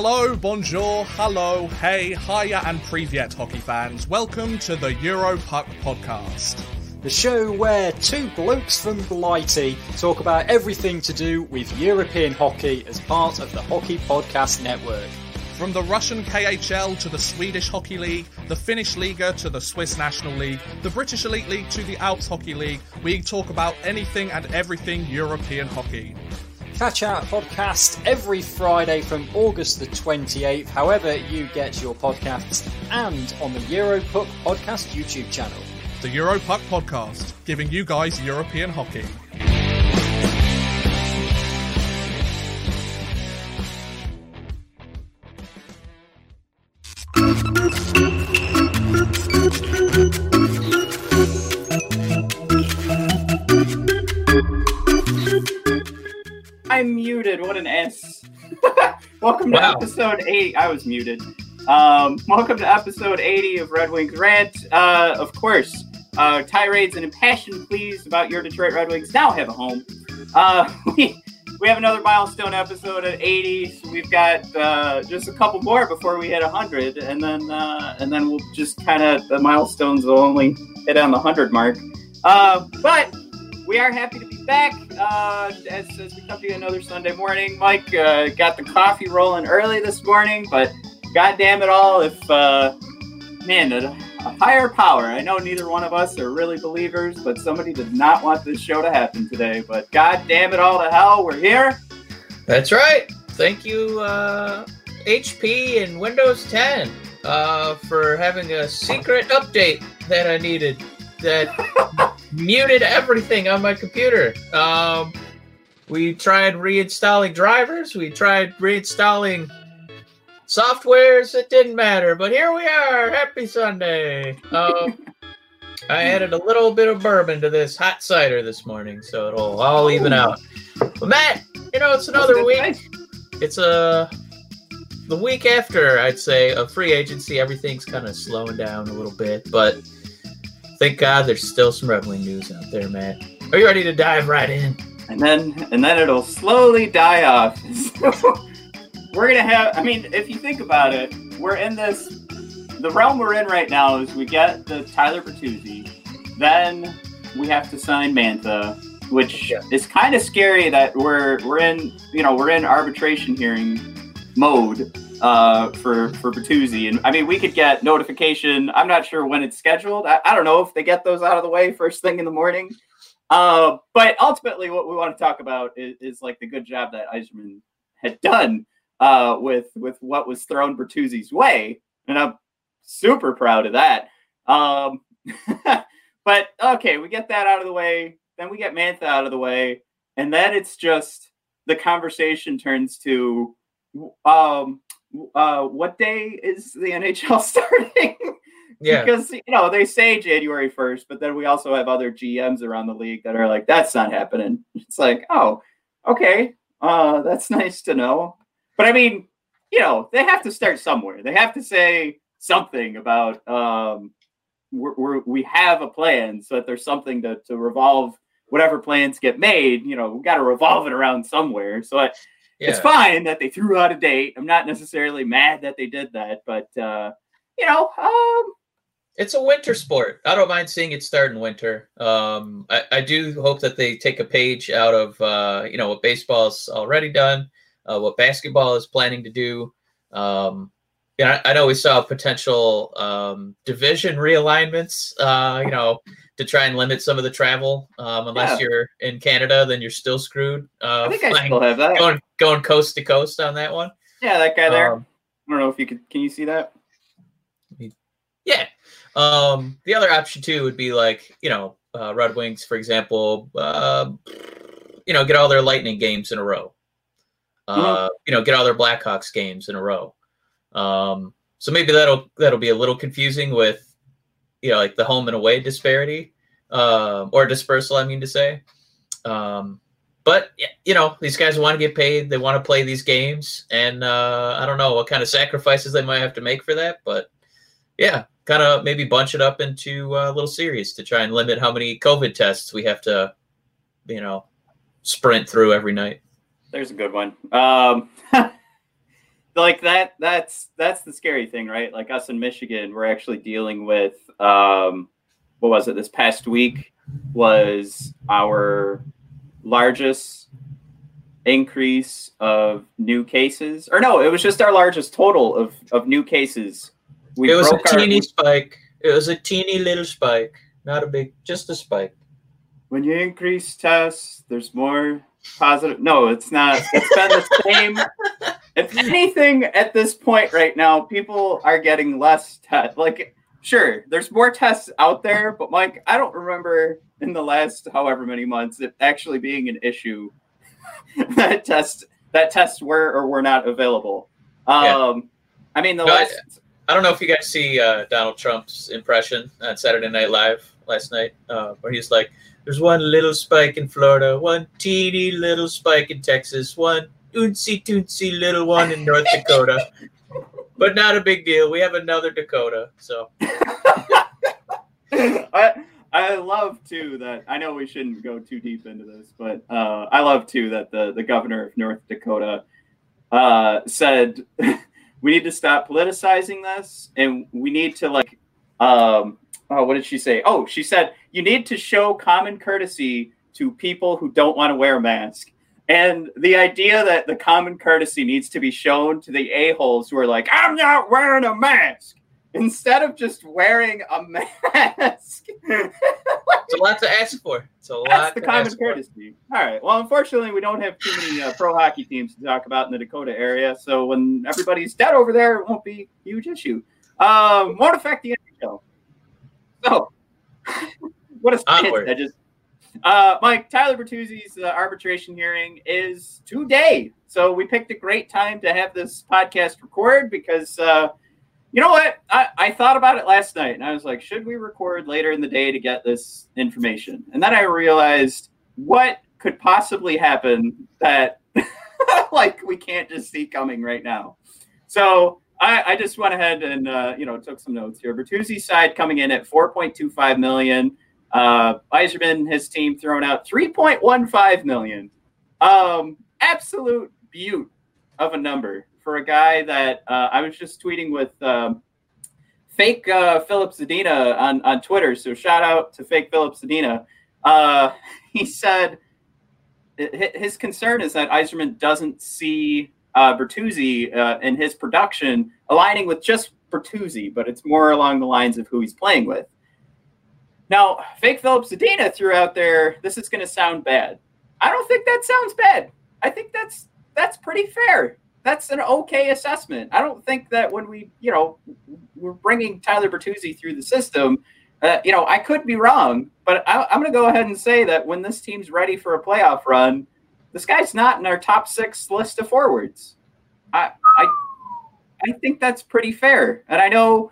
Hello, bonjour, hello, hey, hiya, and privyet hockey fans. Welcome to the Europuck podcast. The show where two blokes from Blighty talk about everything to do with European hockey as part of the Hockey Podcast Network. From the Russian KHL to the Swedish Hockey League, the Finnish Liga to the Swiss National League, the British Elite League to the Alps Hockey League, we talk about anything and everything European hockey. Catch our podcast every Friday from August the 28th, however you get your podcasts, and on the Europuck Podcast YouTube channel. The Europuck podcast, giving you guys European hockey. I'm muted. What an S. welcome to episode 8. I was muted. Um, welcome to episode 80 of Red Wings Rant. Uh, of course, uh, tirades and impassioned pleas about your Detroit Red Wings now have a home. Uh, we, we have another milestone episode at 80. So we've got uh, just a couple more before we hit 100, and then uh, and then we'll just kind of the milestones will only hit on the 100 mark. Uh, but we are happy to be back uh, as, as we come to you another Sunday morning. Mike uh, got the coffee rolling early this morning, but god damn it all, if uh, man, a, a higher power. I know neither one of us are really believers, but somebody did not want this show to happen today. But god damn it all to hell, we're here. That's right. Thank you, uh, HP and Windows 10, uh, for having a secret update that I needed that muted everything on my computer. Um, we tried reinstalling drivers, we tried reinstalling softwares, it didn't matter. But here we are. Happy Sunday. Um, I added a little bit of bourbon to this hot cider this morning, so it'll all even out. But Matt, you know, it's another week. It's a the week after I'd say of free agency. Everything's kind of slowing down a little bit, but thank God there's still some Red Wing news out there, man. Are you ready to dive right in? and then and then it'll slowly die off. we're gonna have. I mean, if you think about it, we're in this. The realm we're in right now is we get the Tyler Bertuzzi, then we have to sign Mantha, which Yeah. is kind of scary that we're we're in you know we're in arbitration hearing mode uh, for for Bertuzzi, and I mean we could get notification. I'm not sure when it's scheduled. I, I don't know if they get those out of the way first thing in the morning. Uh, but ultimately, what we want to talk about is, is like the good job that Yzerman had done uh, with with what was thrown Bertuzzi's way, and I'm super proud of that. Um, but okay, we get that out of the way, then we get Mantha out of the way, and then it's just the conversation turns to, um, uh, what day is the NHL starting? Yeah, because you know they say January first, but then we also have other GMs around the league that are like, "That's not happening." It's like, oh, okay, uh, that's nice to know. But I mean, you know, they have to start somewhere. They have to say something about um, we're, we're, we have a plan, so that there's something to to revolve whatever plans get made. You know, we got to revolve it around somewhere. So I, yeah. it's fine that they threw out a date. I'm not necessarily mad that they did that, but uh, you know, um, It's a winter sport. I don't mind seeing it start in winter. Um, I, I do hope that they take a page out of uh, you know what baseball's already done, uh, what basketball is planning to do. Um, yeah, I, know we saw potential um, division realignments. Uh, you know, to try and limit some of the travel. Um, unless Yeah. you're in Canada, then you're still screwed. Uh, I think I still have that. going going coast to coast on that one. Yeah, that guy there. Um, I don't know if you could. Can you see that? Yeah. Um, the other option too would be like, you know, uh, Red Wings, for example, uh, you know, get all their Lightning games in a row. Uh, You know, get all their Blackhawks games in a row. Um, so maybe that'll that'll be a little confusing with, you know, like the home and away disparity, um, or dispersal. I mean to say. Um, but you know, these guys want to get paid. They want to play these games, and uh, I don't know what kind of sacrifices they might have to make for that. But yeah, kind of maybe bunch it up into a little series to try and limit how many COVID tests we have to, you know, sprint through every night. There's a good one. Um, like that that's that's the scary thing right? Like us in michigan we're actually dealing with um what was it? This past week was our largest increase of new cases or no it was just our largest total of of new cases. We it was a teeny our, spike. It was a teeny little spike not a big just a spike. When you increase tests there's more positive no it's not. It's been the same if anything at this point right now people are getting less tests like sure there's more tests out there but mike i don't remember in the last however many months it actually being an issue that test that tests were or were not available. Um, yeah. I mean, the no, last. I, I, don't know if you guys see uh, Donald Trump's impression on Saturday Night Live last night, uh, where he's like, "There's one little spike in Florida, one teeny little spike in Texas, one oonsy toonsy little one in North Dakota, but not a big deal. We have another Dakota, so." I, I love too that I know we shouldn't go too deep into this, but uh, I love too that the the governor of North Dakota uh, said we need to stop politicizing this, and we need to like, um, oh, what did she say? Oh, she said you need to show common courtesy to people who don't want to wear a mask. And the idea that the common courtesy needs to be shown to the a-holes who are like, I'm not wearing a mask instead of just wearing a mask. it's a lot to ask for. It's a lot. That's the common courtesy. All right. Well, unfortunately, we don't have too many uh, pro hockey teams to talk about in the Dakota area. So when everybody's dead over there, it won't be a huge issue. Um, won't affect the NHL. So, what a I just. Uh, Mike Tyler Bertuzzi's uh, arbitration hearing is today, so we picked a great time to have this podcast record because uh, you know what? I, I thought about it last night and I was like, should we record later in the day to get this information? And then I realized what could possibly happen that like we can't just see coming right now. So I, I just went ahead and uh, you know took some notes here. Bertuzzi's side coming in at 4.25 million. Uh, and his team, thrown out 3.15 million. Um, absolute beaut of a number for a guy that uh, I was just tweeting with um, fake uh, Filip Zadina on, on Twitter. So shout out to fake Filip Zadina. Uh, he said his concern is that Yzerman doesn't see uh, Bertuzzi uh, in his production aligning with just Bertuzzi, but it's more along the lines of who he's playing with. Now, fake Filip Zadina threw out there, this is going to sound bad. I don't think that sounds bad. I think that's that's pretty fair that's an okay assessment. I don't think that when we, you know, we're bringing Tyler Bertuzzi through the system, uh, you know, I could be wrong, but I, am going to go ahead and say that when this team's ready for a playoff run, this guy's not in our top six list of forwards. I, I, I think that's pretty fair. And I know,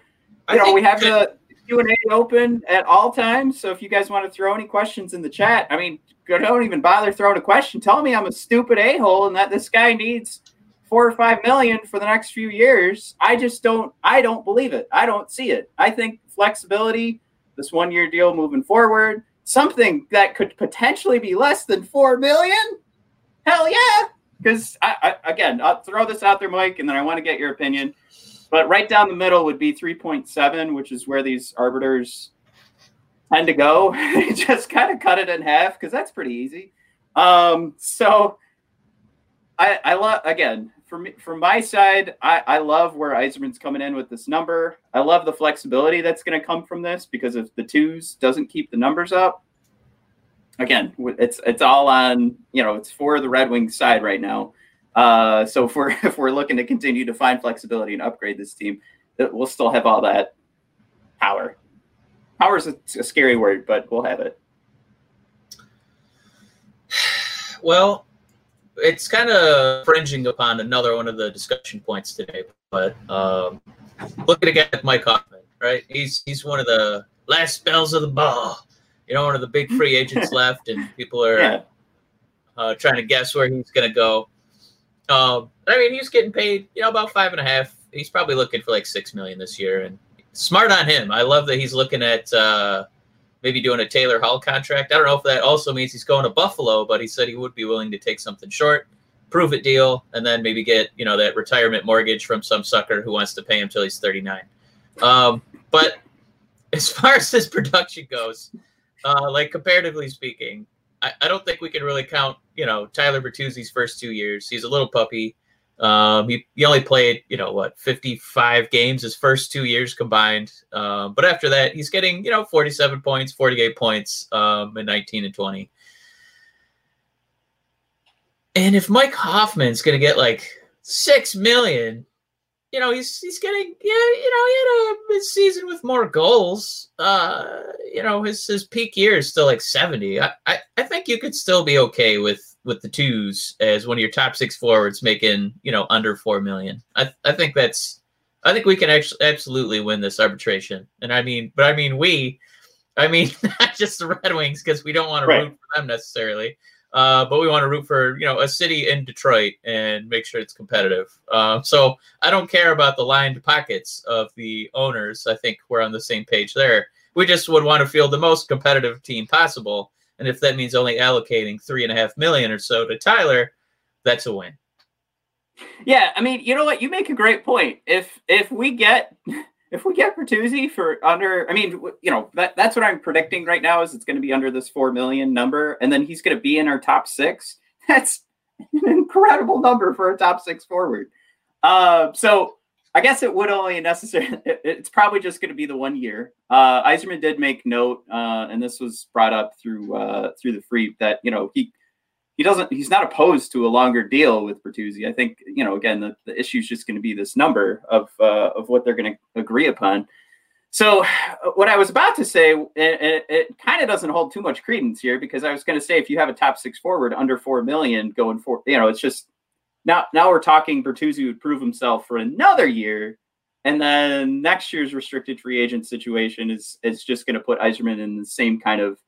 you I know, we have the Q and A open at all times. So if you guys want to throw any questions in the chat, I mean, don't even bother throwing a question. Tell me I'm a stupid a hole and that this guy needs four or five million for the next few years. I just don't I don't believe it. I don't see it. I think flexibility, this one year deal moving forward, something that could potentially be less than four million. Hell yeah. Because I, I, again, I'll throw this out there, Mike, and then I want to get your opinion. But right down the middle would be 3.7, which is where these arbiters tend to go. just kind of cut it in half because that's pretty easy. Um, so I, I love again for me, from my side, I, I love where Yzerman's coming in with this number. I love the flexibility that's going to come from this because if the twos doesn't keep the numbers up, again, it's it's all on you know it's for the Red Wings side right now. Uh, so if we're if we're looking to continue to find flexibility and upgrade this team, we'll still have all that power. Power is a, a scary word, but we'll have it. Well, it's kind of fringing upon another one of the discussion points today, but um, looking again at Mike Hoffman, right? He's he's one of the last spells of the ball. You know, one of the big free agents left, and people are yeah. uh, trying to guess where he's going to go. Um, I mean, he's getting paid, you know, about five and a half. He's probably looking for like six million this year, and smart on him. I love that he's looking at uh, maybe doing a Taylor Hall contract. I don't know if that also means he's going to Buffalo, but he said he would be willing to take something short. prove it deal, and then maybe get you know that retirement mortgage from some sucker who wants to pay him till he's 39. Um, but as far as his production goes, uh, like comparatively speaking, I, I, don't think we can really count you know Tyler Bertuzzi's first two years. He's a little puppy. Um, he, he only played, you know, what, 55 games his first two years combined. Um, but after that, he's getting, you know, 47 points, 48 points um, in 19 and 20. And if Mike Hoffman's going to get like six million, you know, he's he's getting yeah, you know, he had a season with more goals. Uh, you know, his his peak year is still like 70. I, I, I think you could still be okay with with the twos as one of your top six forwards making you know under four million. I I think that's I think we can actually absolutely win this arbitration. And I mean, but I mean we, I mean not just the Red Wings because we don't want to root for them necessarily. Uh, but we want to root for you know a city in Detroit and make sure it's competitive. Uh, so I don't care about the lined pockets of the owners. I think we're on the same page there. We just would want to field the most competitive team possible and if that means only allocating three and a half million or so to Tyler, that's a win. Yeah, I mean, you know what? You make a great point. If if we get if we get Bertuzzi for under, I mean, you know, that, that's what I'm predicting right now is it's going to be under this four million number, and then he's going to be in our top six. That's an incredible number for a top six forward. Uh, so I guess it would only necessarily. It's probably just going to be the one year. Uh, Yzerman did make note, uh, and this was brought up through uh, through the free that you know he he doesn't he's not opposed to a longer deal with Bertuzzi. I think you know again the, the issue is just going to be this number of uh, of what they're going to agree upon. So what I was about to say, it, it, it kind of doesn't hold too much credence here because I was going to say if you have a top six forward under four million going for, you know, it's just now now we're talking Bertuzzi would prove himself for another year, and then next year's restricted free agent situation is is just going to put Yzerman in the same kind of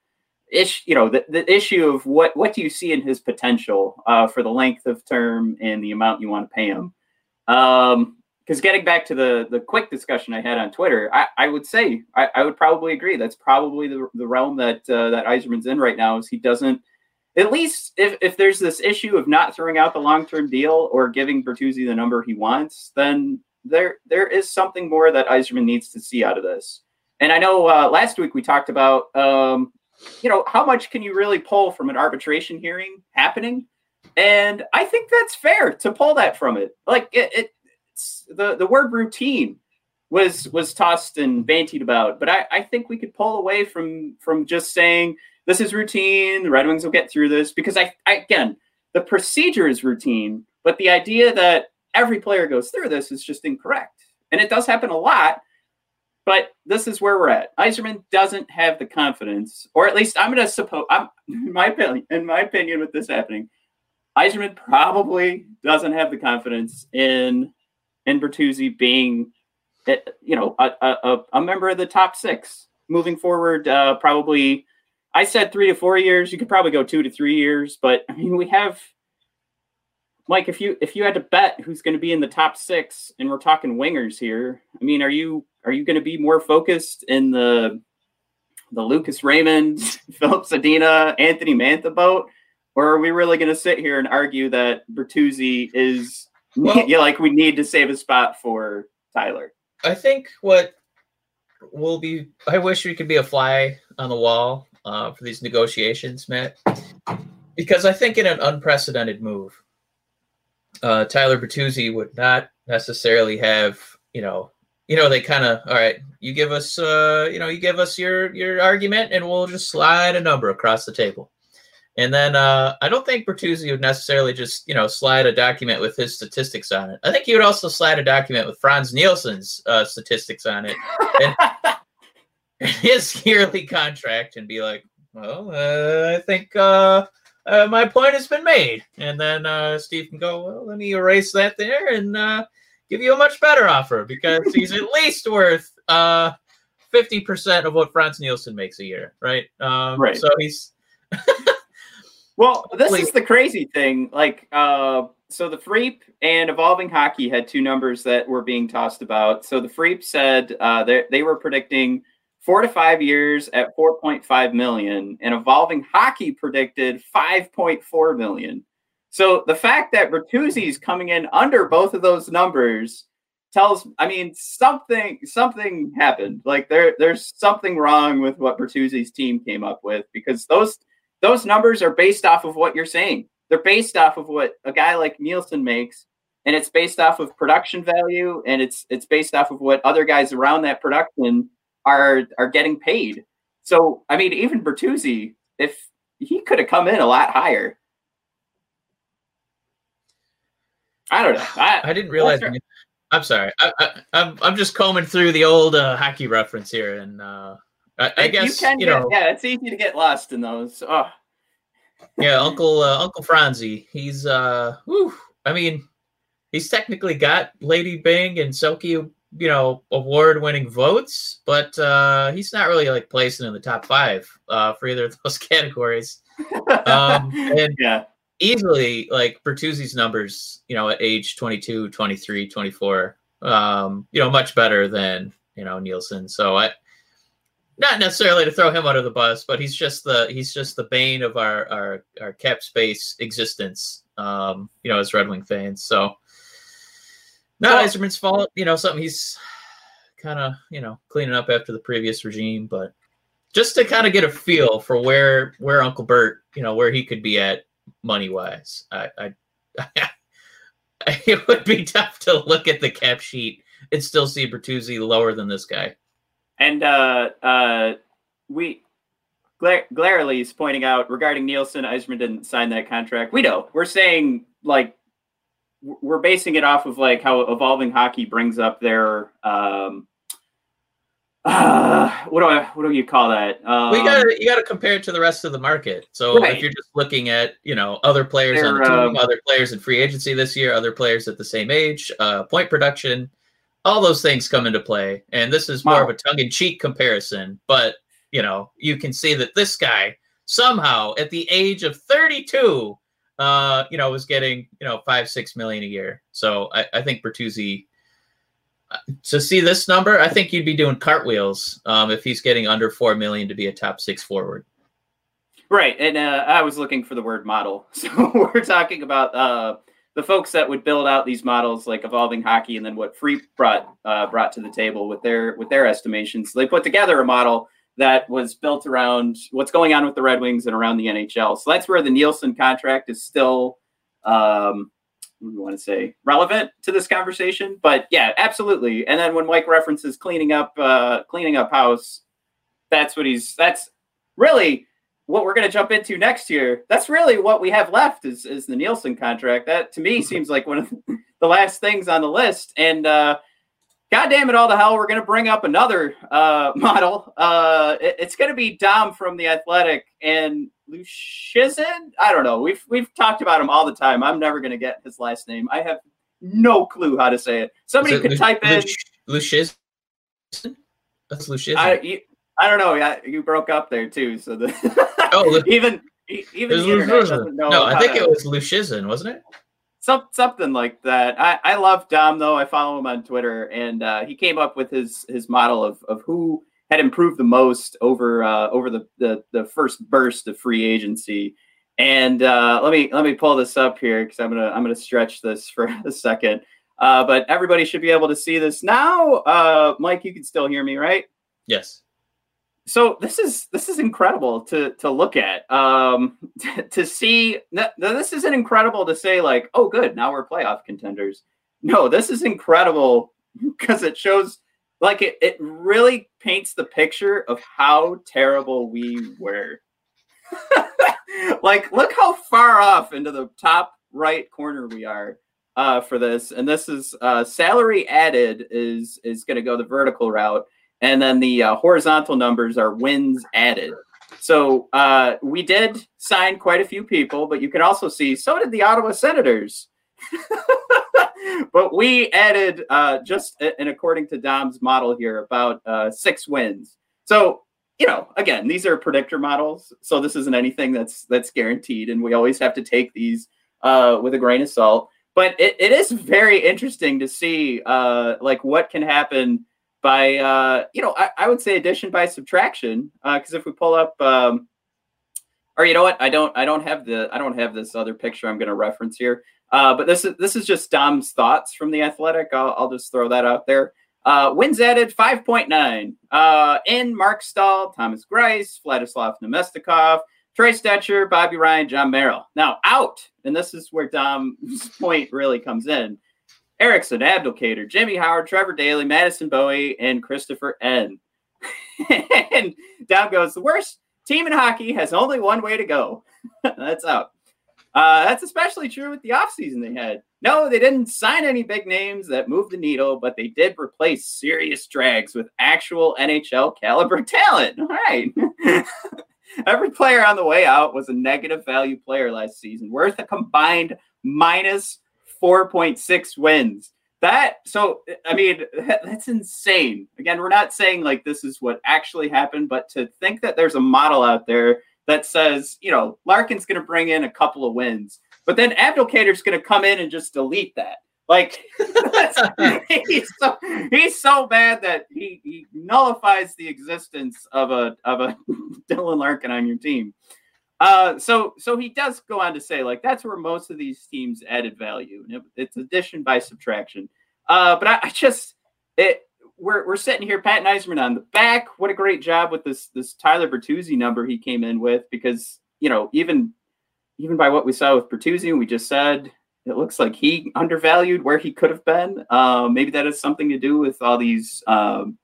issue. You know, the, the issue of what what do you see in his potential uh, for the length of term and the amount you want to pay him. Um, because getting back to the the quick discussion I had on Twitter, I, I would say I, I would probably agree. That's probably the, the realm that uh, that Yzerman's in right now. Is he doesn't at least if, if there's this issue of not throwing out the long term deal or giving Bertuzzi the number he wants, then there there is something more that Yzerman needs to see out of this. And I know uh, last week we talked about, um, you know, how much can you really pull from an arbitration hearing happening? And I think that's fair to pull that from it. Like it, it the the word routine was was tossed and bantied about, but I, I think we could pull away from from just saying this is routine. The Red Wings will get through this because I, I again, the procedure is routine, but the idea that every player goes through this is just incorrect. And it does happen a lot, but this is where we're at. Yzerman doesn't have the confidence, or at least I'm going to suppose, I'm, in my opinion, in my opinion, with this happening, Yzerman probably doesn't have the confidence in in Bertuzzi being, eh, you know, a, a, a member of the top six moving forward. Uh, probably I said three to four years. You could probably go two to three years, but I mean, we have Mike. If you if you had to bet who's going to be in the top six, and we're talking wingers here, I mean, are you are you going to be more focused in the the Lucas Raymond, Filip Zadina, Anthony Mantha boat, or are we really going to sit here and argue that Bertuzzi is well, yeah, like we need to save a spot for Tyler? I think what will be. I wish we could be a fly on the wall uh, for these negotiations, Matt, because I think in an unprecedented move, uh, Tyler Bertuzzi would not necessarily have, you know, you know, they kind of, all right, you give us, uh, you know, you give us your your argument, and we'll just slide a number across the table. And then uh, I don't think Bertuzzi would necessarily just, you know, slide a document with his statistics on it. I think he would also slide a document with Frans Nielsen's uh, statistics on it. And, his yearly contract and be like, well, uh, I think uh, uh, my point has been made. And then uh, Steve can go, well, let me erase that there and uh, give you a much better offer because he's at least worth uh, 50% of what Frans Nielsen makes a year, right? Um, right. So he's. well, this is the crazy thing. Like, uh, so the Freep and Evolving Hockey had two numbers that were being tossed about. So the Freep said uh, they, they were predicting – four to five years at 4.5 million and evolving hockey predicted 5.4 million So the fact that Bertuzzi's coming in under both of those numbers tells I mean something something happened. Like there there's something wrong with what Bertuzzi's team came up with because those those numbers are based off of what you're saying. They're based off of what a guy like Nielsen makes and it's based off of production value and it's it's based off of what other guys around that production are are getting paid. So I mean even Bertuzzi if he could have come in a lot higher. I don't know. I, I didn't realize. I'm sorry. I, I, I'm I'm just combing through the old uh, hockey reference here, and uh, I, I guess you, can you get, know. Yeah, it's easy to get lost in those. Oh, yeah, Uncle uh, Uncle Franzi. He's uh, whew, I mean, he's technically got Lady Byng and Selke, you know, award-winning votes, but uh, he's not really like placing in the top five uh, for either of those categories. Um, and yeah, easily like Bertuzzi's numbers, you know, at age 22, 23, 24, um, you know, much better than, you know, Nielsen. So I not necessarily to throw him under the bus, but he's just the he's just the bane of our our, our cap space existence. Um, you know, as Red Wing fans. So not Well- Yzerman's fault, you know, something he's kind of, you know, cleaning up after the previous regime, but just to kind of get a feel for where where Uncle Bert, you know, where he could be at money wise. I, I it would be tough to look at the cap sheet and still see Bertuzzi lower than this guy. and uh, uh, we Gla- Glarley is pointing out regarding Nielsen, Yzerman didn't sign that contract. We know. We're saying like we're basing it off of like how evolving hockey brings up their um, uh, what do I what do you call that? Um, we got you got to compare it to the rest of the market. So Right. if you're just looking at you know other players on the team, um, other players in free agency this year, other players at the same age, uh, point production, all those things come into play. And this is more Wow. of a tongue in cheek comparison, but you know you can see that this guy somehow at the age of 32, uh, you know, was getting you know five six million a year. So I, I think Bertuzzi. uh, To see this number, I think you'd be doing cartwheels um, if he's getting under four million to be a top six forward. Right, and uh, I was looking for the word model. So we're talking about uh, the folks that would build out these models, like evolving hockey, and then what Free brought uh, brought to the table with their with their estimations. They put together a model that was built around what's going on with the Red Wings and around the NHL. So that's where the Nielsen contract is still, um, what do you want to say, relevant to this conversation. But yeah, absolutely. And then when Mike references cleaning up uh, cleaning up house, that's what he's. That's really what we're going to jump into next year. That's really what we have left is, is the Nielsen contract. That to me seems like one of the last things on the list. And uh, God damn it all to hell, we're going to bring up another uh, model. Uh, it- it's going to be Dom from the Athletic and Lushizin. I don't know. We've we've talked about him all the time. I'm never going to get his last name. I have no clue how to say it. Somebody it could Lu- type in. Lu- Luciz? That's Luciz. I, you, I don't know. Yeah, you broke up there too. So the Oh, even even the internet doesn't know. No, I think to- it was Lushizin, wasn't it? Some something like that. I, I love Dom though. I follow him on Twitter, and uh, he came up with his his model of of who had improved the most over uh, over the, the the first burst of free agency. And uh, let me let me pull this up here because I'm gonna I'm gonna stretch this for a second. Uh, but everybody should be able to see this now. Uh, Mike, you can still hear me, right? Yes. So this is this is incredible to to look at um to, to see that this isn't incredible to say like oh good now we're playoff contenders. No this is incredible because it shows like it, it really paints the picture of how terrible we were. Like look how far off into the top right corner we are uh, for this and this is uh, salary added is is going to go the vertical route and then the uh, horizontal numbers are wins added. So uh, we did sign quite a few people, but you can also see so did the Ottawa Senators. but we added uh, just and according to Dom's model here about uh, six wins. So you know, again, these are predictor models, so this isn't anything that's that's guaranteed, and we always have to take these uh, with a grain of salt. But it, it is very interesting to see uh, like what can happen by uh, you know I, I would say addition by subtraction because if we pull up um, or you know what? I don't I don't have the I don't have this other picture I'm going to reference here. Uh, but this is this is just Dom's thoughts from the Athletic. I'll, I'll just throw that out there. Uh, wins added 5.9. Uh, in Marc Staal Thomas Greiss, Vladislav Namestnikov, Troy Stecher, Bobby Ryan, Jon Merrill. Now out, and this is where Dom's point really comes in. Eriksson, Abdelkader, Jimmy Howard, Trevor Daley, Madison Bowey, and Christoffer Ehn. and down goes the worst team in hockey has only one way to go. That's out. Uh, that's especially true with the offseason they had. No, they didn't sign any big names that moved the needle, but they did replace serious drags with actual NHL caliber talent. All right. Every player on the way out was a negative value player last season, worth a combined minus 4.6 wins. That, so, I mean, that's insane. Again, we're not saying like this is what actually happened, but to think that there's a model out there that says, you know, Larkin's going to bring in a couple of wins, but then Abdelkader's going to come in and just delete that. Like he's so he's so bad that he, he nullifies the existence of a of a Dylan Larkin on your team. Uh, so so he does go on to say like that's where most of these teams added value. It, it's addition by subtraction. Uh, but I, I just it we're, we're sitting here, Pat Yzerman on the back. What a great job with this this Tyler Bertuzzi number he came in with because you know even even by what we saw with Bertuzzi, we just said it looks like he undervalued where he could have been. Uh, maybe that has something to do with all these um,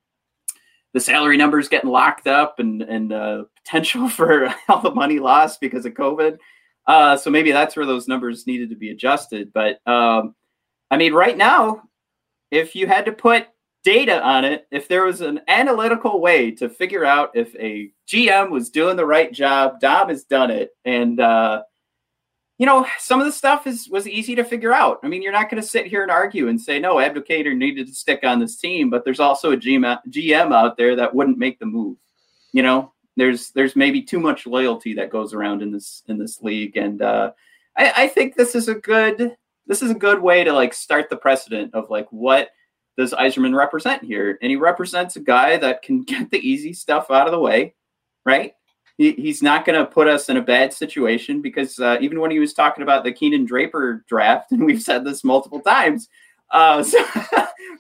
the salary numbers getting locked up and and uh, potential for all the money lost because of COVID. Uh, so maybe that's where those numbers needed to be adjusted. But um, I mean, right now, if you had to put data on it, if there was an analytical way to figure out if a GM was doing the right job, Dom has done it, and uh, you know some of the stuff is was easy to figure out. I mean, you're not going to sit here and argue and say no, Abdelkader needed to stick on this team, but there's also a GM, GM out there that wouldn't make the move. You know, there's there's maybe too much loyalty that goes around in this in this league, and uh, I, I think this is a good this is a good way to like start the precedent of like what does Yzerman represent here? And he represents a guy that can get the easy stuff out of the way, right? He, he's not going to put us in a bad situation because uh, even when he was talking about the Kienan Draper draft, and we've said this multiple times, uh, so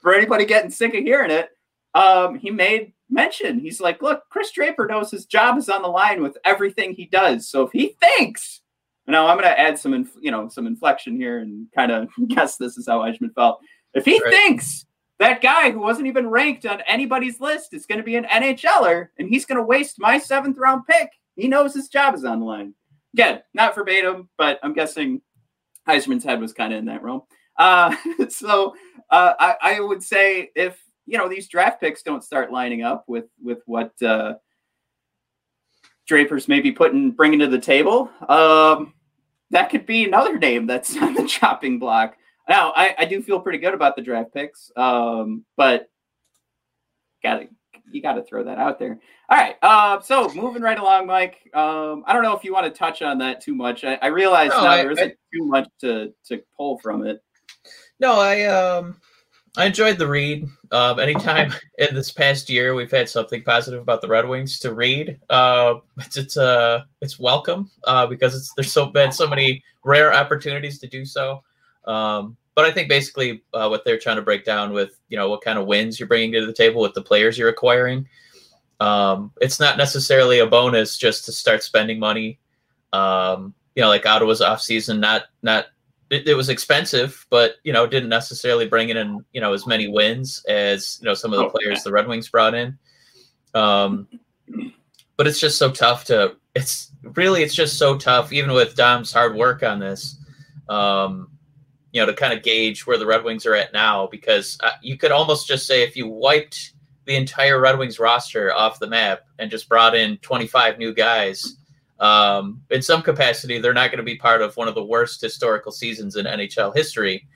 for anybody getting sick of hearing it, um, he made mention. He's like, look, Kris Draper knows his job is on the line with everything he does. So if he thinks, know, I'm going to add some, inf- you know, some inflection here and kind of guess this is how Yzerman felt. If he right. thinks that guy who wasn't even ranked on anybody's list is going to be an NHLer, and he's going to waste my seventh round pick. He knows his job is on the line. Again, not verbatim, but I'm guessing Yzerman's head was kind of in that realm. Uh, so uh, I, I, would say if you know these draft picks don't start lining up with with what uh, Draper's may be putting bringing to the table, um, that could be another name that's on the chopping block. Now, I, I do feel pretty good about the draft picks, um, but gotta you got to throw that out there. All right, uh, so moving right along, Mike. Um, I don't know if you want to touch on that too much. I, I realize no, now I, there isn't I, too much to to pull from it. No, I um, I enjoyed the read. Um, anytime in this past year we've had something positive about the Red Wings to read, uh, it's it's uh it's welcome uh, because it's there's so been so many rare opportunities to do so. Um, but I think basically uh, what they're trying to break down with you know what kind of wins you're bringing to the table with the players you're acquiring. Um, it's not necessarily a bonus just to start spending money. Um, you know, like Ottawa's off season, not not it, it, was expensive, but you know didn't necessarily bring in you know as many wins as you know some of the oh, players the Red Wings brought in. Um, but it's just so tough to. It's really it's just so tough, even with Dom's hard work on this. Um, you know, to kind of gauge where the Red Wings are at now, because uh, you could almost just say if you wiped the entire Red Wings roster off the map and just brought in 25 new guys, um, in some capacity, they're not going to be part of one of the worst historical seasons in NHL history.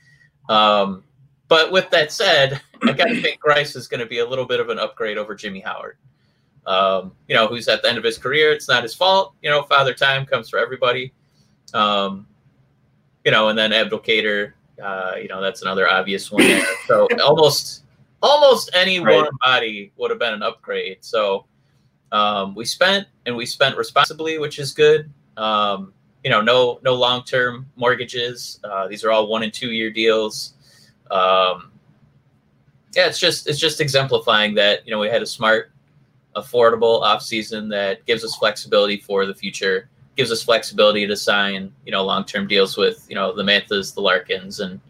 Um, but with that said, I got to think Greiss is going to be a little bit of an upgrade over Jimmy Howard. Um, you know, who's at the end of his career. It's not his fault. You know, father time comes for everybody. Um, you know, and then Abdelkader, uh, you know, that's another obvious one there. So almost almost any right. warm body would have been an upgrade. So um, we spent and we spent responsibly, which is good. Um, you know, no no long term mortgages. Uh, these are all one and two year deals. Um, yeah, it's just it's just exemplifying that you know we had a smart, affordable off season that gives us flexibility for the future, gives us flexibility to sign you know long term deals with you know the Manthas, the Larkins, and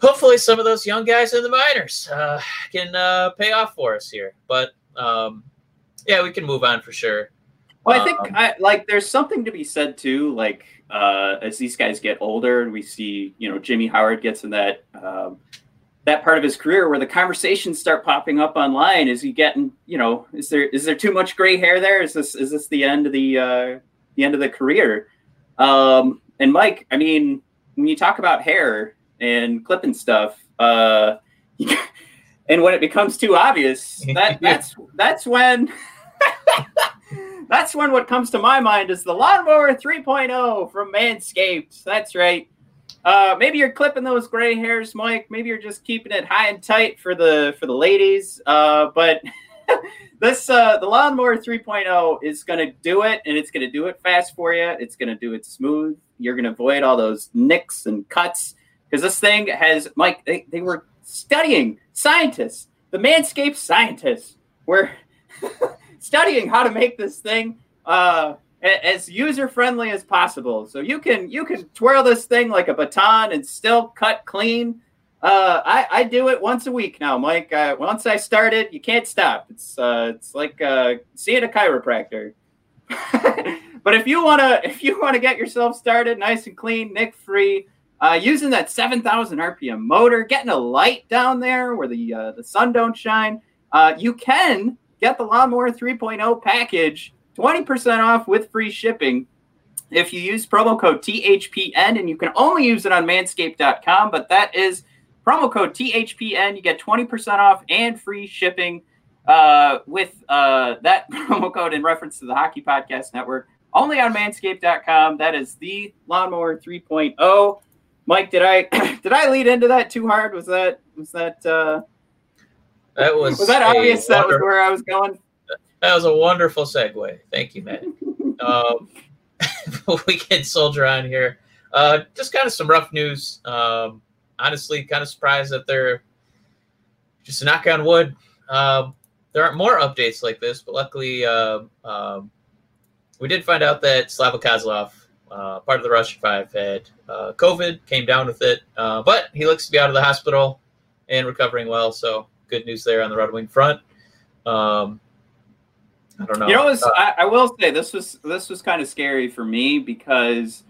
hopefully some of those young guys in the minors uh, can uh, pay off for us here. But um, yeah, we can move on for sure. Well, I think Um, I, like there's something to be said too. Like uh, as these guys get older, and we see, you know, Jimmy Howard gets in that um, that part of his career where the conversations start popping up online. Is he getting, you know, is there is there too much gray hair there? Is this is this the end of the uh, the end of the career? Um, and Mike, I mean, when you talk about hair and clipping stuff, uh, and when it becomes too obvious, that that's that's when that's when what comes to my mind is the lawnmower 3.0 from Manscaped. That's right. Uh, maybe you're clipping those gray hairs, Mike. Maybe you're just keeping it high and tight for the for the ladies. Uh, but this uh, the lawnmower 3.0 is going to do it, and it's going to do it fast for you. It's going to do it smooth. You're going to avoid all those nicks and cuts because this thing has Mike. They, they were studying scientists, the Manscaped scientists were studying how to make this thing uh, as user friendly as possible. So you can you can twirl this thing like a baton and still cut clean. Uh, I, I do it once a week now, Mike. Uh, once I start it, you can't stop. It's uh, it's like uh, seeing a chiropractor. but if you wanna if you wanna get yourself started nice and clean, nick free, uh, using that 7,000 RPM motor, getting a light down there where the uh, the sun don't shine, uh, you can get the Lawnmower 3.0 package 20% off with free shipping if you use promo code THPN, and you can only use it on manscaped.com, but that is promo code THPN. You get 20% off and free shipping uh, with uh, that promo code in reference to the Hockey Podcast Network. Only on manscaped.com. That is the Lawnmower 3.0. Mike, did I did I lead into that too hard? Was that was that uh, That was was that obvious? That was where I was going. That was a wonderful segue. Thank you, Matt. um, we can soldier on here. Uh, just kind of some rough news. Um, honestly, kind of surprised that they're just a knock on wood. Um, there aren't more updates like this, but luckily, uh, um, we did find out that Slava Kozlov, uh, part of the Russian Five, had uh, COVID, came down with it, uh, but he looks to be out of the hospital and recovering well. So good news there on the Red Wing front. Um, I don't know. You know, was, I, I will say this was this was kind of scary for me because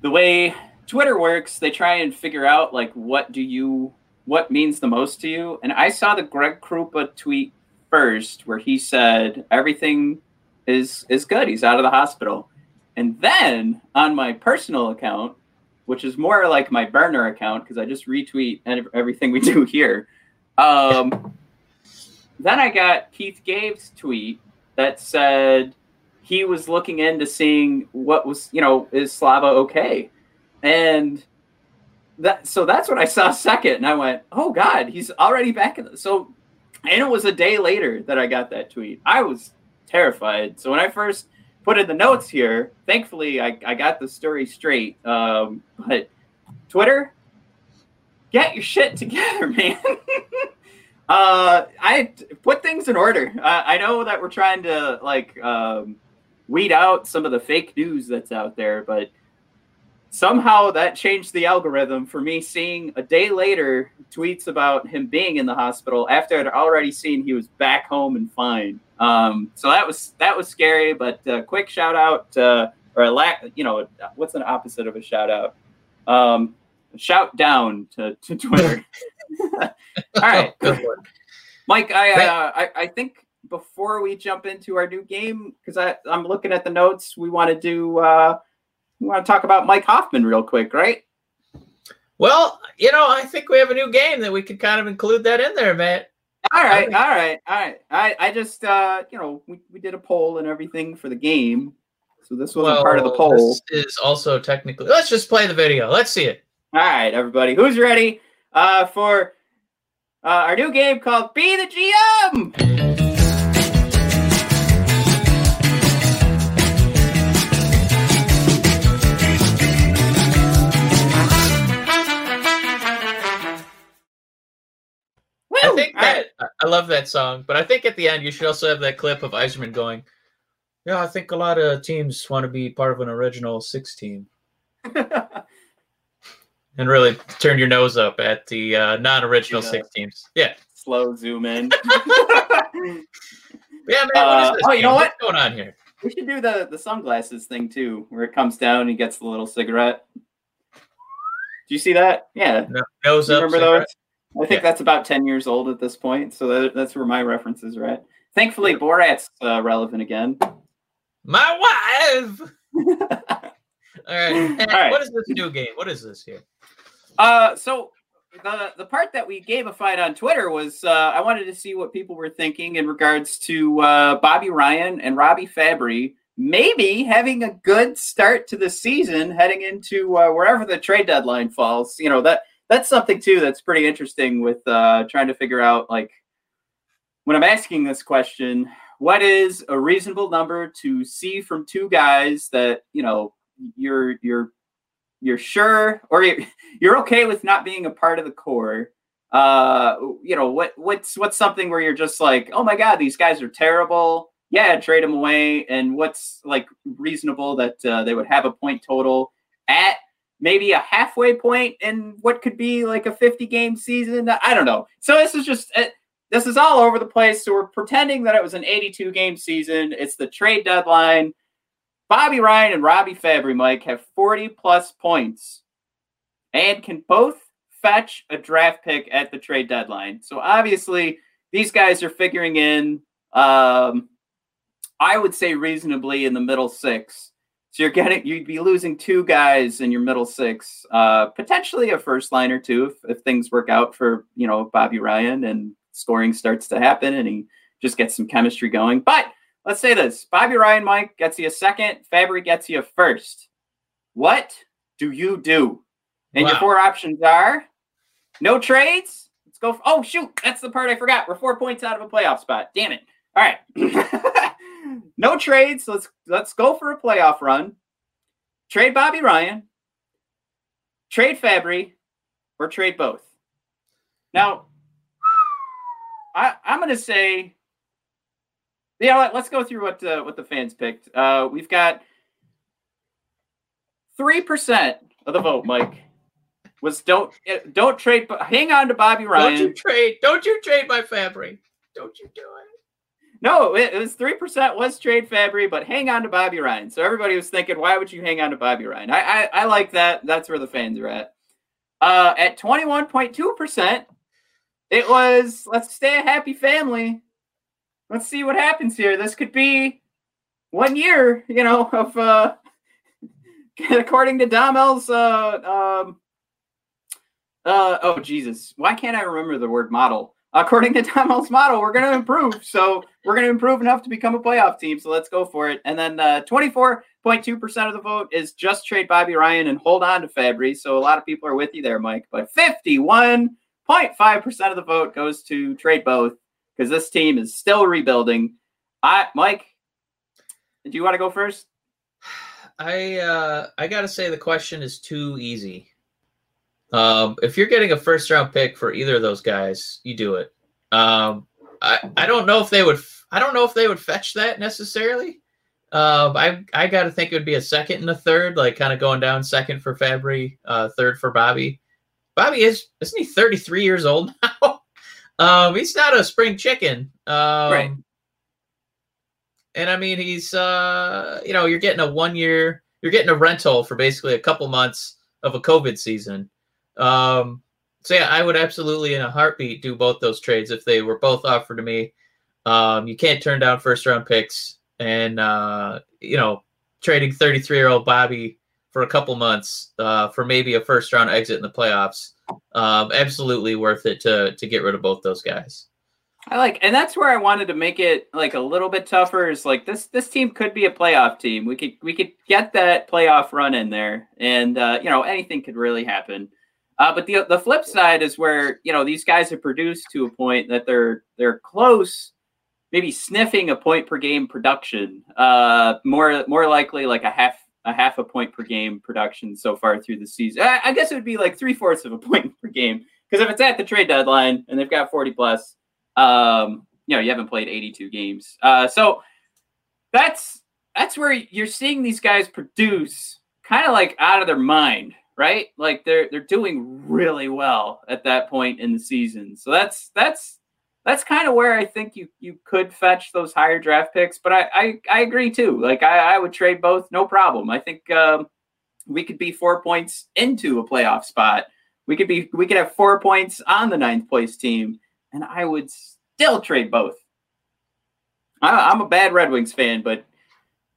the way Twitter works, they try and figure out like what do you what means the most to you. And I saw the Greg Krupa tweet first, where he said everything is is good. He's out of the hospital. And then on my personal account, which is more like my burner account because I just retweet everything we do here. Um, then I got Keith Gave's tweet that said he was looking into seeing what was, you know, is Slava okay? And that so that's what I saw second, and I went, oh God, he's already back in. The, so, and it was a day later that I got that tweet. I was terrified. So when I first put in the notes here, thankfully I, I got the story straight. Um, but Twitter, get your shit together, man. uh, I put things in order. Uh, I know that we're trying to like um, weed out some of the fake news that's out there, but somehow that changed the algorithm for me seeing a day later tweets about him being in the hospital after I'd already seen he was back home and fine. Um, so that was that was scary, but uh, quick shout out uh, or a lack, you know, what's an opposite of a shout out? Um, shout down to, to Twitter. All right. Mike, I, uh, I I think before we jump into our new game, because I I'm looking at the notes, we want to do uh, we want to talk about Mike Hoffman real quick, right? Well, you know, I think we have a new game that we could kind of include that in there, Matt. All right, all right, all right. I I just uh, you know we, we did a poll and everything for the game, so this wasn't part of the poll. This is also technically. Let's just play the video. Let's see it. All right, everybody, who's ready uh, for uh, our new game called Be the GM? I love that song, but I think at the end you should also have that clip of Yzerman going, "Yeah, I think a lot of teams want to be part of an original six team," and really turn your nose up at the uh, non-original Yeah. six teams. Yeah, Slow zoom in. yeah, man. What Uh, oh, you know what? What's going on here? we should do the the sunglasses thing too, where it comes down and he gets the little cigarette. Do you see that? Yeah. No, nose up. remember cigarette? those? I think Yeah. that's about 10 years old at this point. So that, that's where my references are at. Thankfully, Borat's uh, relevant again. My wife. All right. All right. What is this new game? What is this here? Uh, so the the part that we gamified on Twitter was uh, I wanted to see what people were thinking in regards to uh, Bobby Ryan and Robby Fabbri maybe having a good start to the season, heading into uh, wherever the trade deadline falls. You know that that's something too that's pretty interesting with uh, trying to figure out like when I'm asking this question, what is a reasonable number to see from two guys that you know you're you're you're sure or you're, okay with not being a part of the core? Uh you know what what's what's something where you're just like oh my god these guys are terrible. Yeah trade them away. And what's like reasonable that uh, they would have a point total at maybe a halfway point in what could be like a 50 game season. I don't know. So this is just uh, this is all over the place. So we're pretending that it was an 82 game season. It's the trade deadline. Bobby Ryan and Robby Fabbri, Mike, have 40 plus points and can both fetch a draft pick at the trade deadline. So obviously, these guys are figuring in, um, I would say, reasonably in the middle six. So you're getting, you'd be losing two guys in your middle six, uh, potentially a first liner too, if, if things work out for you know Bobby Ryan and scoring starts to happen and he just gets some chemistry going. But let's say this Bobby Ryan, Mike, gets you a second. Fabbri gets you a first. What do you do? And your four options are no trades. Let's go. For, oh, shoot. That's the part I forgot. We're four points out of a playoff spot. Damn it. All right. no trades. Let's let's go for a playoff run. Trade Bobby Ryan. Trade Fabbri or trade both. Now, I, I'm going to say you know? Let's go through what uh, what the fans picked. Uh, we've got three percent of the vote. Mike was don't eh, don't trade. Hang on to Bobby Ryan. Don't you trade? Don't you trade my Fabbri? Don't you do it? No, it, was three percent was trade Fabbri, but hang on to Bobby Ryan. So everybody was thinking, why would you hang on to Bobby Ryan? I I, I like that. That's where the fans are at. Uh, at twenty one point two percent, it was let's stay a happy family. Let's see what happens here. This could be one year, you know, of uh, according to Damel's uh, um, uh, oh Jesus, why can't I remember the word model? According to Damel's model, we're going to improve. So we're going to improve enough to become a playoff team. So let's go for it. And then uh, 24.2% of the vote is just trade Bobby Ryan and hold on to Fabbri. So a lot of people are with you there, Mike. But 51.5% of the vote goes to trade both because this team is still rebuilding. I, Mike, do you want to go first? I uh, I gotta say the question is too easy. Um, if you're getting a first round pick for either of those guys, you do it. Um, I I don't know if they would. I don't know if they would fetch that necessarily. Um, I I got to think it would be a second and a third, like kind of going down second for Fabbri, uh, third for Bobby. Bobby is isn't he 33 years old now? um, he's not a spring chicken. Um, Right. And I mean, he's uh, you know, you're getting a one year, you're getting a rental for basically a couple months of a COVID season. Um, so yeah, I would absolutely in a heartbeat do both those trades if they were both offered to me. Um, you can't turn down first round picks, and uh, you know, trading 33 year old Bobby for a couple months uh, for maybe a first round exit in the playoffs. Um, absolutely worth it to to get rid of both those guys. I like, and that's where I wanted to make it like a little bit tougher. Is like this this team could be a playoff team. We could we could get that playoff run in there, and uh, you know anything could really happen. Uh, but the the flip side is where you know these guys have produced to a point that they're they're close, maybe sniffing a point per game production. Uh, more more likely like a half a half a point per game production so far through the season. I, I guess it would be like three fourths of a point per game because if it's at the trade deadline and they've got forty plus Um, you know, you haven't played 82 games. Uh, so that's that's where you're seeing these guys produce kind of like out of their mind, right? Like they're they're doing really well at that point in the season. So that's that's that's kind of where I think you you could fetch those higher draft picks. But I I, I agree too. Like I, I would trade both, no problem. I think um, we could be four points into a playoff spot. We could be we could have four points on the ninth place team, and I would still trade both. I, I'm a bad Red Wings fan, but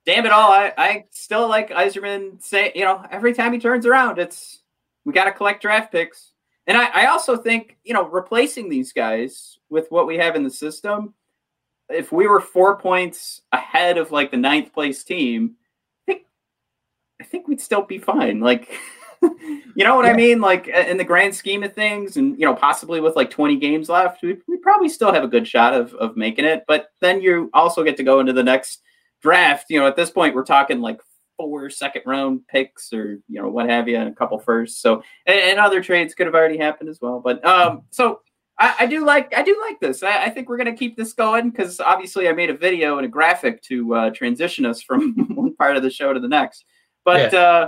damn it all, I, I still like Yzerman say, you know, every time he turns around, it's we got to collect draft picks. And I, I also think, you know, replacing these guys with what we have in the system, if we were four points ahead of like the ninth place team, I think I think we'd still be fine. Like you know what yeah. I mean? Like in the grand scheme of things, and you know, possibly with like 20 games left, we, we probably still have a good shot of of making it. But then you also get to go into the next draft. You know, at this point, we're talking like four second round picks or you know what have you, and a couple firsts. So and, and other trades could have already happened as well. But um, so I, I, do like I do like this. I, I think we're gonna keep this going because obviously I made a video and a graphic to uh, transition us from one part of the show to the next. But yeah. uh,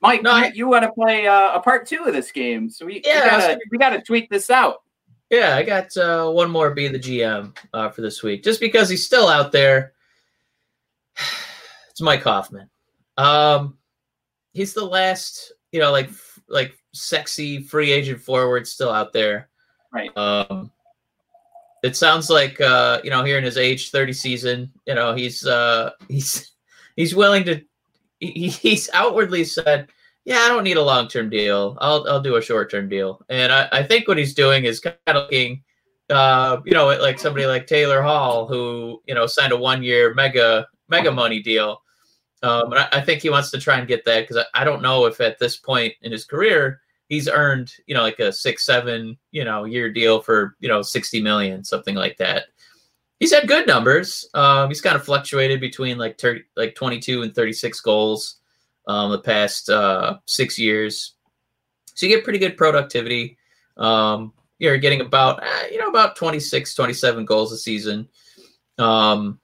Mike, no, you, I, you want to play uh, a part two of this game, so we, yeah, we gotta we gotta tweet this out. Yeah, I got uh, one more be the GM uh, for this week, just because he's still out there. It's Mike Hoffman. Um, he's the last, you know, like like sexy free agent forward still out there. Right. Um, it sounds like uh, you know, here in his age thirty season, you know, he's uh, he's he's willing to he, he's outwardly said, "Yeah, I don't need a long term deal. I'll I'll do a short term deal." And I, I think what he's doing is kind of looking, uh, you know, like somebody like Taylor Hall, who you know signed a one year mega mega money deal. Um, and I, I, think he wants to try and get that because I, I don't know if at this point in his career he's earned you know like a six seven you know year deal for you know 60 million something like that he's had good numbers. Um, he's kind of fluctuated between like 30, like 22 and 36 goals um, the past uh, six years. So you get pretty good productivity. Um, you're getting about eh, you know about 26, 27 goals a season. Um,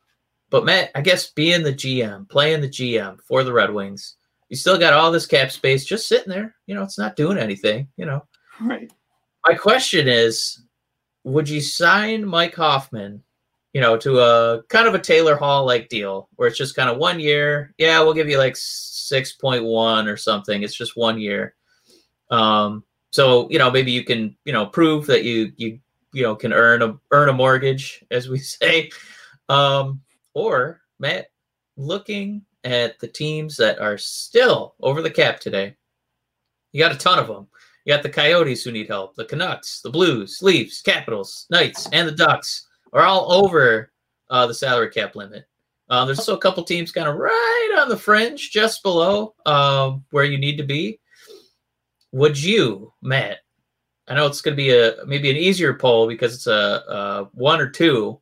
but Matt, I guess being the GM, playing the GM for the Red Wings, you still got all this cap space just sitting there. You know, it's not doing anything. You know, right. My question is, would you sign Mike Hoffman you know, to a kind of a Taylor Hall like deal where it's just kind of one year. Yeah, we'll give you like 6.1 or something. It's just one year. Um, so, you know, maybe you can, you know, prove that you, you, you know, can earn a, earn a mortgage as we say. Um, or Matt, looking at the teams that are still over the cap today, you got a ton of them. You got the Coyotes who need help, the Canucks, the Blues, Leafs, Capitals, Knights, and the Ducks are all over uh, the salary cap limit. Uh, there's also a couple teams kind of right on the fringe, just below um, where you need to be. Would you, Matt? I know it's going to be a maybe an easier poll because it's a, a one or two.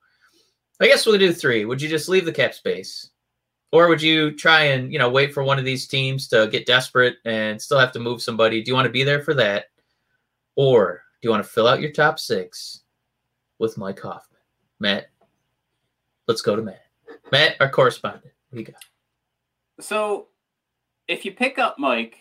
I guess we'll do three. Would you just leave the cap space, or would you try and you know wait for one of these teams to get desperate and still have to move somebody? Do you want to be there for that, or do you want to fill out your top six with Mike Hoffman? Matt, let's go to Matt. Matt, our correspondent. Do you got? So, if you pick up Mike,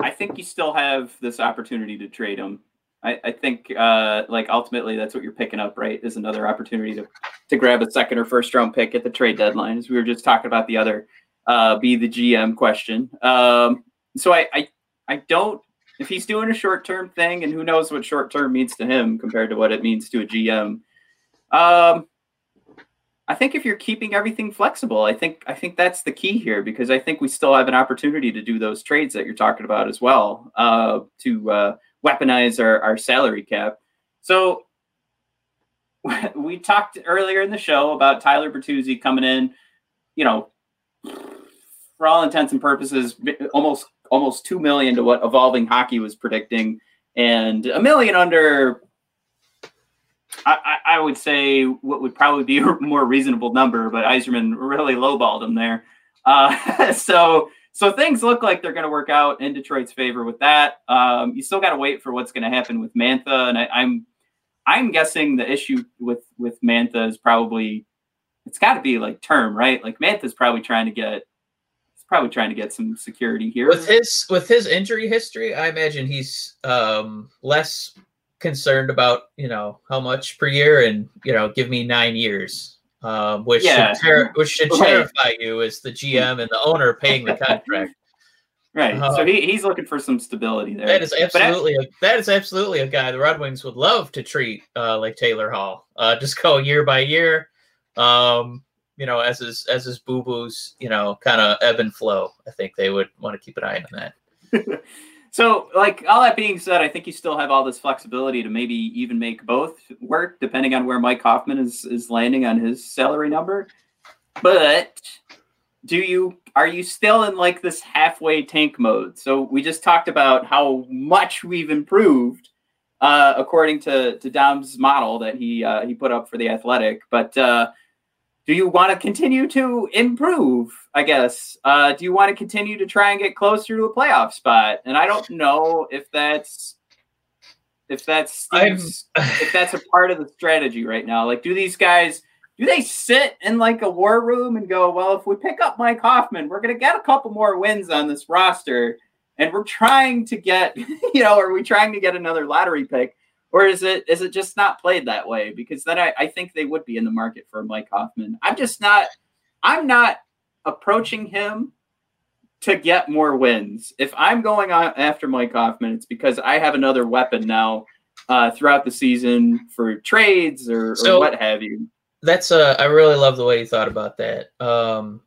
I think you still have this opportunity to trade him. I, I think, uh, like ultimately, that's what you're picking up, right? Is another opportunity to to grab a second or first round pick at the trade deadline, as we were just talking about the other uh, be the GM question. Um, so I, I I don't if he's doing a short term thing, and who knows what short term means to him compared to what it means to a GM. Um, I think if you're keeping everything flexible, I think I think that's the key here because I think we still have an opportunity to do those trades that you're talking about as well uh, to uh, weaponize our, our salary cap. So we talked earlier in the show about Tyler Bertuzzi coming in, you know, for all intents and purposes, almost almost two million to what Evolving Hockey was predicting, and a million under I, I, would say what would probably be a more reasonable number, but Yzerman really lowballed him there. Uh, so so things look like they're going to work out in Detroit's favor with that. Um, you still got to wait for what's going to happen with Mantha, and I, I'm I'm guessing the issue with with Mantha is probably it's got to be like term, right? Like Mantha's probably trying to get he's probably trying to get some security here. With his with his injury history, I imagine he's um, less concerned about you know how much per year and you know give me nine years, um, which Yeah. should ter- which should terrify you as the GM and the owner paying the contract. right. Uh, so he, he's looking for some stability there. That is absolutely a, that is absolutely a guy the Red Wings would love to treat uh, like Taylor Hall. Uh, just go year by year, um, you know, as his as his boo boos, you know, kind of ebb and flow. I think they would want to keep an eye on that. So, like all that being said, I think you still have all this flexibility to maybe even make both work, depending on where Mike Hoffman is is landing on his salary number. But do you are you still in like this halfway tank mode? So we just talked about how much we've improved, uh, according to to Dom's model that he uh, he put up for the Athletic. But uh, do you want to continue to improve? I guess. Uh, do you want to continue to try and get closer to a playoff spot? And I don't know if that's if that's if that's a part of the strategy right now. Like, do these guys do they sit in like a war room and go, well, if we pick up Mike Hoffman, we're gonna get a couple more wins on this roster, and we're trying to get, you know, are we trying to get another lottery pick? Or is it is it just not played that way? Because then I, I think they would be in the market for Mike Hoffman. I'm just not I'm not approaching him to get more wins. If I'm going on after Mike Hoffman, it's because I have another weapon now uh, throughout the season for trades or, or what have you. That's uh, I really love the way you thought about that. Um,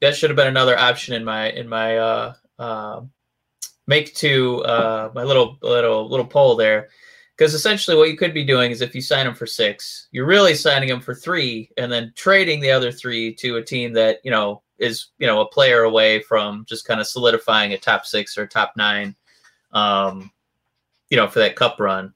that should have been another option in my in my uh, uh, make to uh, my little little little poll there, because essentially what you could be doing is if you sign him for six, you're really signing him for three, and then trading the other three to a team that you know is you know a player away from just kind of solidifying a top six or top nine, um, you know, for that cup run.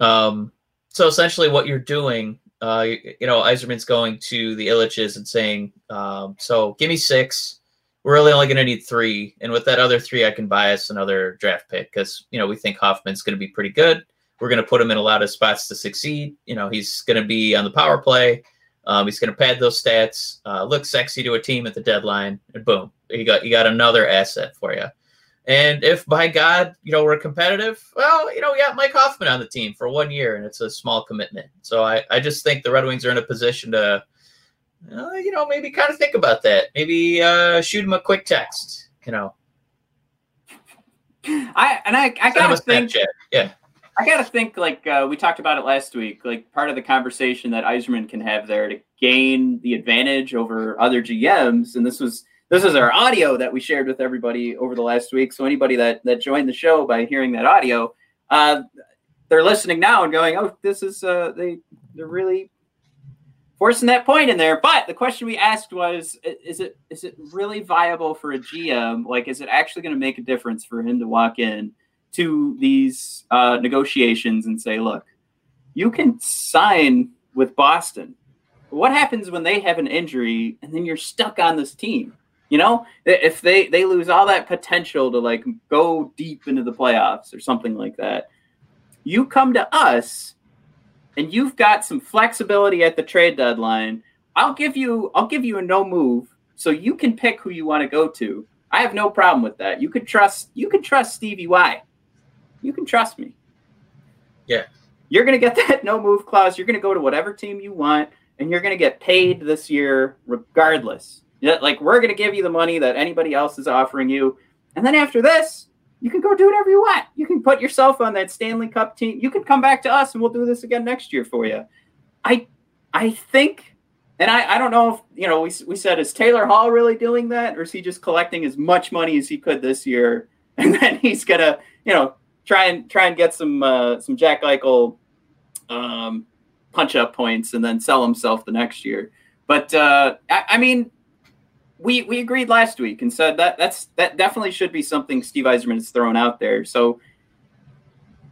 Um, so essentially, what you're doing uh, you, you know, Yzerman's going to the Ilitches and saying, um, "So give me six. We're really only going to need three, and with that other three, I can buy us another draft pick because you know we think Hoffman's going to be pretty good. We're going to put him in a lot of spots to succeed. You know, he's going to be on the power play. Um, he's going to pad those stats, uh, look sexy to a team at the deadline, and boom, you got you got another asset for you. And if by God, you know, we're competitive, well, you know, we got Mike Hoffman on the team for one year and it's a small commitment. So I, I just think the Red Wings are in a position to, uh, you know, maybe kind of think about that. Maybe uh, shoot him a quick text, you know, I and I, I gotta think Snapchat. Yeah. I gotta think like uh, we talked about it last week. Like part of the conversation that Yzerman can have there to gain the advantage over other GMs, and this was this is our audio that we shared with everybody over the last week. So anybody that that joined the show by hearing that audio, uh, they're listening now and going, "Oh, this is uh, they they're really forcing that point in there." But the question we asked was, "Is it is it really viable for a GM? Like, is it actually going to make a difference for him to walk in?" to these uh, negotiations and say, look, you can sign with Boston. What happens when they have an injury and then you're stuck on this team? You know, if they they lose all that potential to like go deep into the playoffs or something like that, you come to us and you've got some flexibility at the trade deadline. I'll give you I'll give you a no move so you can pick who you want to go to. I have no problem with that. You could trust you could trust Stevie Y. You can trust me. Yeah. You're gonna get that no move clause. You're gonna go to whatever team you want, and you're gonna get paid this year regardless. Yeah, like we're gonna give you the money that anybody else is offering you, and then after this, you can go do whatever you want. You can put yourself on that Stanley Cup team. You can come back to us, and we'll do this again next year for you. I, I think, and I, I don't know if you know. We we said is Taylor Hall really doing that, or is he just collecting as much money as he could this year, and then he's gonna you know try and try and get some uh, some Jack Eichel um, punch up points and then sell himself the next year. But uh, I, I mean, we we agreed last week and said that that's that definitely should be something Steve Yzerman has thrown out there. So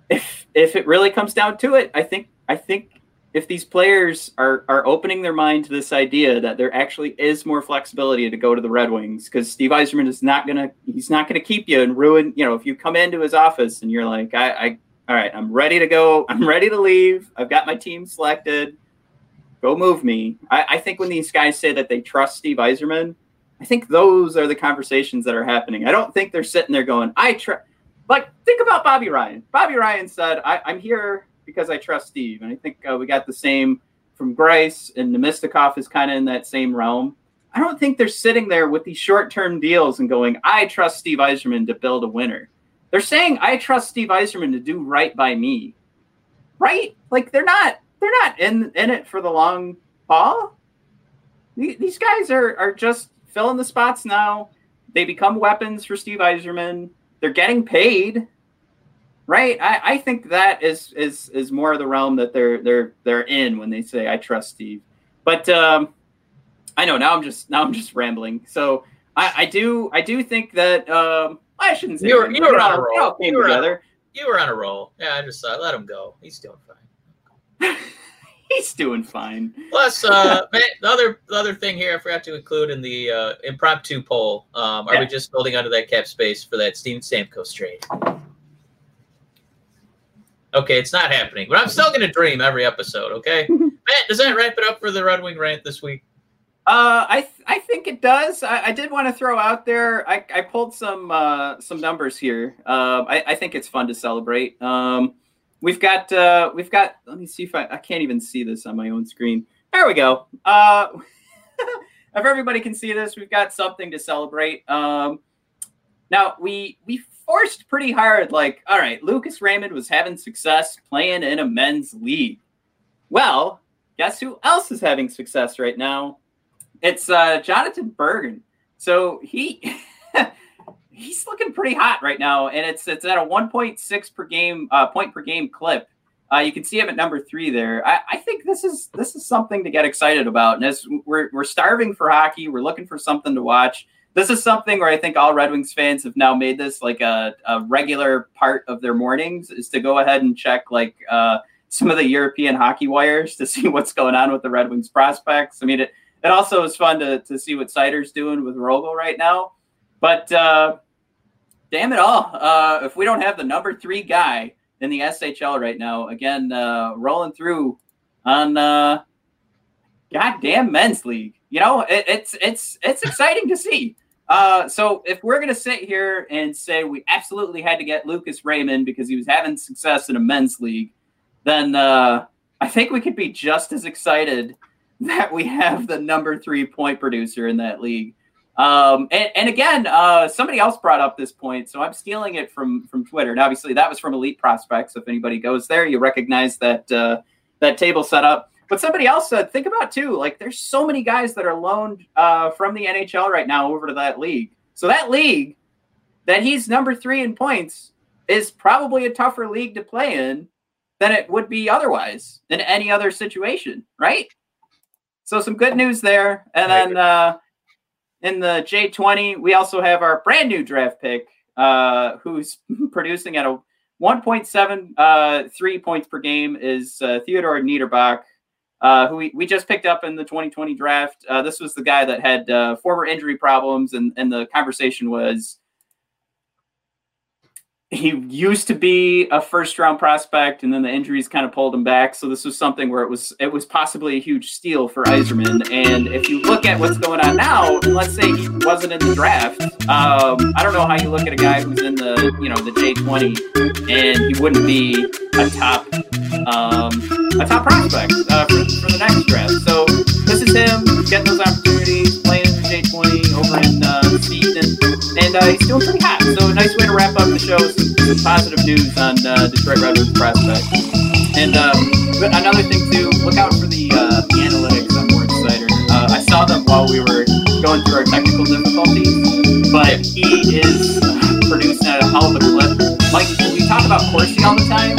if if it really comes down to it, I think I think if these players are are opening their mind to this idea that there actually is more flexibility to go to the Red Wings because Steve Yzerman is not gonna he's not gonna keep you and ruin you know if you come into his office and you're like I I, all right, I'm ready to go. I'm ready to leave. I've got my team selected. Go move me. I, I think when these guys say that they trust Steve Yzerman, I think those are the conversations that are happening. I don't think they're sitting there going, I trust. Like, think about Bobby Ryan. Bobby Ryan said, I, am here because I trust Steve. And I think uh, we got the same from Greiss, and Namestnikov is kind of in that same realm. I don't think they're sitting there with these short term deals and going, I trust Steve Yzerman to build a winner. They're saying, I trust Steve Yzerman to do right by me. Right? Like they're not they're not in in it for the long haul. These guys are are just filling the spots now. They become weapons for Steve Yzerman. They're getting paid. Right? I, I think that is is is more of the realm that they're they're they're in when they say I trust Steve. But um I know now I'm just now I'm just rambling. So I, I do I do think that um, I shouldn't say you were, you were on a roll. You were together. On, you were on a roll. Yeah, I just thought let him go. He's doing fine. He's doing fine. Plus, uh, the other the other thing here I forgot to include in the uh, impromptu poll: um, Are Yeah. we just holding onto that cap space for that Steven Stamkos trade? Okay, it's not happening, but I'm still going to dream every episode. Okay, Matt, does that wrap it up for the Red Wing rant this week? Uh, I th- I think it does. I, I did want to throw out there. I, I pulled some uh, some numbers here. Um, I, I think it's fun to celebrate. Um, we've got uh, we've got. Let me see if I I can't even see this on my own screen. There we go. Uh, if everybody can see this, we've got something to celebrate. Um, now we we forced pretty hard. Like, all right, Lucas Raymond was having success playing in a men's league. Well, guess who else is having success right now? It's uh, Jonatan Berggren. So he he's looking pretty hot right now, and it's it's at a 1.6 per game uh, point per game clip. Uh, you can see him at number three there. I, I think this is this is something to get excited about. And as we're we're starving for hockey, we're looking for something to watch. This is something where I think all Red Wings fans have now made this like a, a regular part of their mornings is to go ahead and check like uh, some of the European hockey wires to see what's going on with the Red Wings prospects. I mean, it, it also is fun to, to see what Seider's doing with Rögle right now. But uh, damn it all, uh, if we don't have the number three guy in the SHL right now, again, uh, rolling through on uh, goddamn men's league, you know, it, it's it's it's exciting to see. Uh, so if we're gonna sit here and say we absolutely had to get Lucas Raymond because he was having success in a men's league, then uh, I think we could be just as excited that we have the number three point producer in that league. Um, and, and again, uh, somebody else brought up this point, so I'm stealing it from from Twitter. And obviously, that was from Elite Prospects. If anybody goes there, you recognize that uh, that table setup. But somebody else said, think about too, like there's so many guys that are loaned uh, from the NHL right now over to that league. So that league that he's number three in points is probably a tougher league to play in than it would be otherwise in any other situation, right? So some good news there. And then uh, in the J20, we also have our brand new draft pick, uh, who's producing at a 1.7 uh, three points per game is uh, Theodor Niederbach, uh, who we, we just picked up in the 2020 draft. Uh, this was the guy that had uh, former injury problems, and, and the conversation was he used to be a first round prospect and then the injuries kind of pulled him back. So this was something where it was it was possibly a huge steal for Yzerman and if you look at what's going on now let's say he wasn't in the draft um, I don't know how you look at a guy who's in the you know the J20 and he wouldn't be a top um, a top prospect uh, for, for the next draft. So this is him getting those opportunities and uh, he's doing pretty hot so a nice way to wrap up the show some, some positive news on uh, Detroit Red Wings prospect. And um, another thing too, look out for the, uh, the analytics on Snyder. Uh, I saw them while we were going through our technical difficulties, but he is producing a hell of a clip. Like we talk about Corsi all the time,